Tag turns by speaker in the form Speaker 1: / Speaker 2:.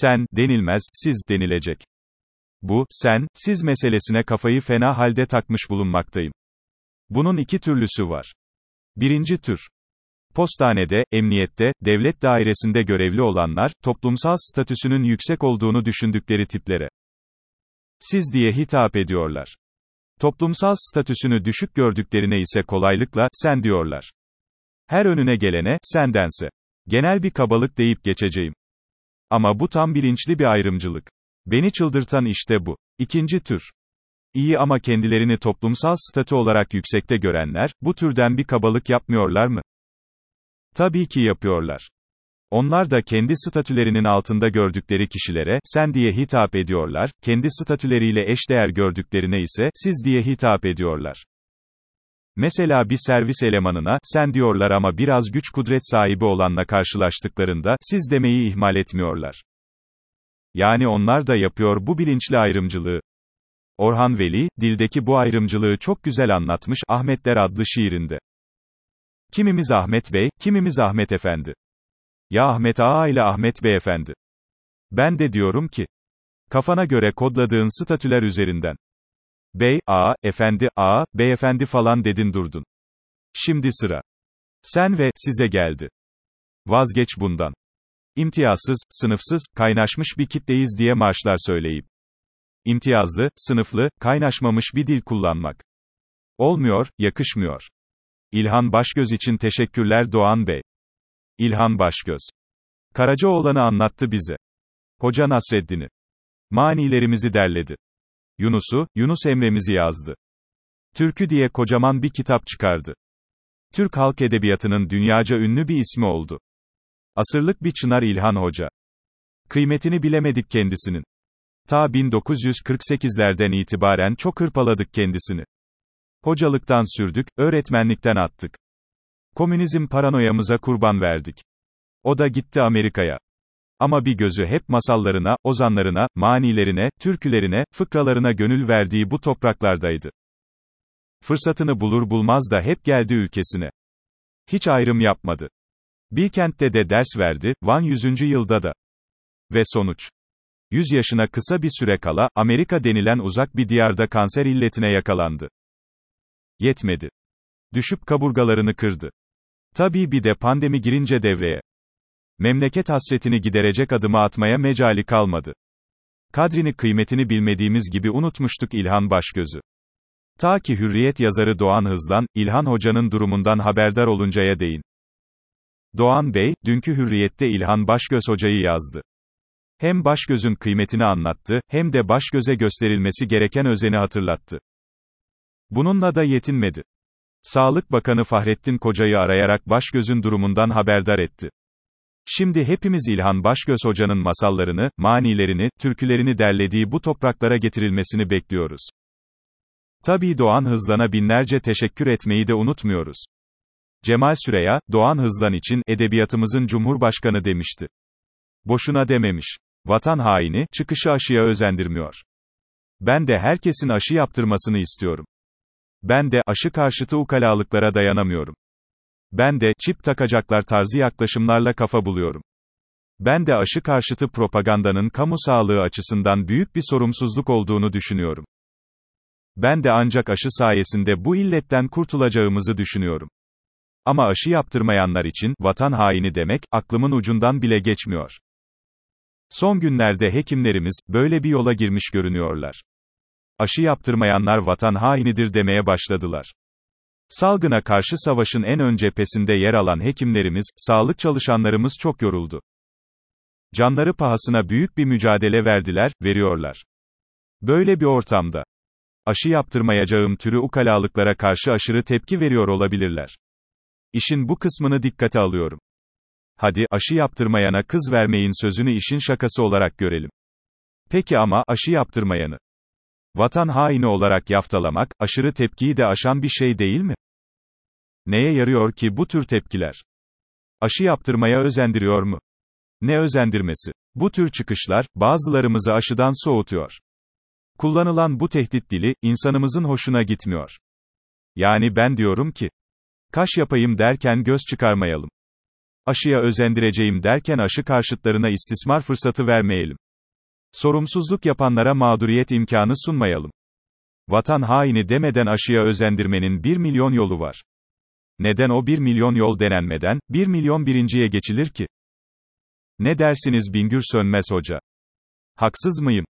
Speaker 1: sen, denilmez, siz, denilecek. Bu, sen, siz meselesine kafayı fena halde takmış bulunmaktayım. Bunun iki türlüsü var. Birinci tür. Postanede, emniyette, devlet dairesinde görevli olanlar, toplumsal statüsünün yüksek olduğunu düşündükleri tiplere. Siz diye hitap ediyorlar. Toplumsal statüsünü düşük gördüklerine ise kolaylıkla, sen diyorlar. Her önüne gelene, sendense. Genel bir kabalık deyip geçeceğim. Ama bu tam bilinçli bir ayrımcılık. Beni çıldırtan işte bu. İkinci tür. İyi ama kendilerini toplumsal statü olarak yüksekte görenler, bu türden bir kabalık yapmıyorlar mı? Tabii ki yapıyorlar. Onlar da kendi statülerinin altında gördükleri kişilere, sen diye hitap ediyorlar, kendi statüleriyle eşdeğer gördüklerine ise, siz diye hitap ediyorlar. Mesela bir servis elemanına, sen diyorlar ama biraz güç kudret sahibi olanla karşılaştıklarında, siz demeyi ihmal etmiyorlar. Yani onlar da yapıyor bu bilinçli ayrımcılığı. Orhan Veli, dildeki bu ayrımcılığı çok güzel anlatmış, Ahmetler adlı şiirinde. Kimimiz Ahmet Bey, kimimiz Ahmet Efendi. Ya Ahmet Ağa ile Ahmet Beyefendi. Ben de diyorum ki, kafana göre kodladığın statüler üzerinden. Bey, A, efendi, A, beyefendi falan dedin durdun. Şimdi sıra. Sen ve, size geldi. Vazgeç bundan. İmtiyazsız, sınıfsız, kaynaşmış bir kitleyiz diye marşlar söyleyip. İmtiyazlı, sınıflı, kaynaşmamış bir dil kullanmak. Olmuyor, yakışmıyor. İlhan Başgöz için teşekkürler Doğan Bey. İlhan Başgöz. Karacaoğlan'ı anlattı bize. Hoca Nasreddin'i. Manilerimizi derledi. Yunus'u, Yunus Emre'mizi yazdı. Türkü diye kocaman bir kitap çıkardı. Türk halk edebiyatının dünyaca ünlü bir ismi oldu. Asırlık bir çınar İlhan Hoca. Kıymetini bilemedik kendisinin. Ta 1948'lerden itibaren çok hırpaladık kendisini. Hocalıktan sürdük, öğretmenlikten attık. Komünizm paranoyamıza kurban verdik. O da gitti Amerika'ya. Ama bir gözü hep masallarına, ozanlarına, manilerine, türkülerine, fıkralarına gönül verdiği bu topraklardaydı. Fırsatını bulur bulmaz da hep geldi ülkesine. Hiç ayrım yapmadı. Bilkent'te de ders verdi, Van 100. yılda da. Ve sonuç. 100 yaşına kısa bir süre kala, Amerika denilen uzak bir diyarda kanser illetine yakalandı. Yetmedi. Düşüp kaburgalarını kırdı. Tabii bir de pandemi girince devreye. Memleket hasretini giderecek adımı atmaya mecali kalmadı. Kadrini kıymetini bilmediğimiz gibi unutmuştuk İlhan Başgöz'ü. Ta ki Hürriyet yazarı Doğan Hızlan, İlhan Hoca'nın durumundan haberdar oluncaya değin. Doğan Bey, dünkü Hürriyet'te İlhan Başgöz Hoca'yı yazdı. Hem Başgöz'ün kıymetini anlattı, hem de Başgöz'e gösterilmesi gereken özeni hatırlattı. Bununla da yetinmedi. Sağlık Bakanı Fahrettin Koca'yı arayarak Başgöz'ün durumundan haberdar etti. Şimdi hepimiz İlhan Başgöz Hoca'nın masallarını, manilerini, türkülerini derlediği bu topraklara getirilmesini bekliyoruz. Tabii Doğan Hızlan'a binlerce teşekkür etmeyi de unutmuyoruz. Cemal Süreya, Doğan Hızlan için, edebiyatımızın Cumhurbaşkanı demişti. Boşuna dememiş. Vatan haini, çıkışı aşıya özendirmiyor. Ben de herkesin aşı yaptırmasını istiyorum. Ben de, aşı karşıtı ukalalıklara dayanamıyorum. Ben de, çip takacaklar tarzı yaklaşımlarla kafa buluyorum. Ben de aşı karşıtı propagandanın kamu sağlığı açısından büyük bir sorumsuzluk olduğunu düşünüyorum. Ben de ancak aşı sayesinde bu illetten kurtulacağımızı düşünüyorum. Ama aşı yaptırmayanlar için, vatan haini demek, aklımın ucundan bile geçmiyor. Son günlerde hekimlerimiz, böyle bir yola girmiş görünüyorlar. Aşı yaptırmayanlar vatan hainidir demeye başladılar. Salgına karşı savaşın en ön cephesinde yer alan hekimlerimiz, sağlık çalışanlarımız çok yoruldu. Canları pahasına büyük bir mücadele verdiler, veriyorlar. Böyle bir ortamda, aşı yaptırmayacağım türü ukalalıklara karşı aşırı tepki veriyor olabilirler. İşin bu kısmını dikkate alıyorum. Hadi, aşı yaptırmayana kız vermeyin sözünü işin şakası olarak görelim. Peki ama, aşı yaptırmayanı, Vatan haini olarak yaftalamak, aşırı tepkiyi de aşan bir şey değil mi? Neye yarıyor ki bu tür tepkiler? Aşı yaptırmaya özendiriyor mu? Ne özendirmesi? Bu tür çıkışlar, bazılarımızı aşıdan soğutuyor. Kullanılan bu tehdit dili, insanımızın hoşuna gitmiyor. Yani ben diyorum ki, kaş yapayım derken göz çıkarmayalım. Aşıya özendireceğim derken aşı karşıtlarına istismar fırsatı vermeyelim. Sorumsuzluk yapanlara mağduriyet imkanı sunmayalım. Vatan haini demeden aşıya özendirmenin 1 milyon yolu var. Neden o 1 milyon yol denenmeden, 1 milyon birinciye geçilir ki? Ne dersiniz Bingür Sönmez Hoca? Haksız mıyım?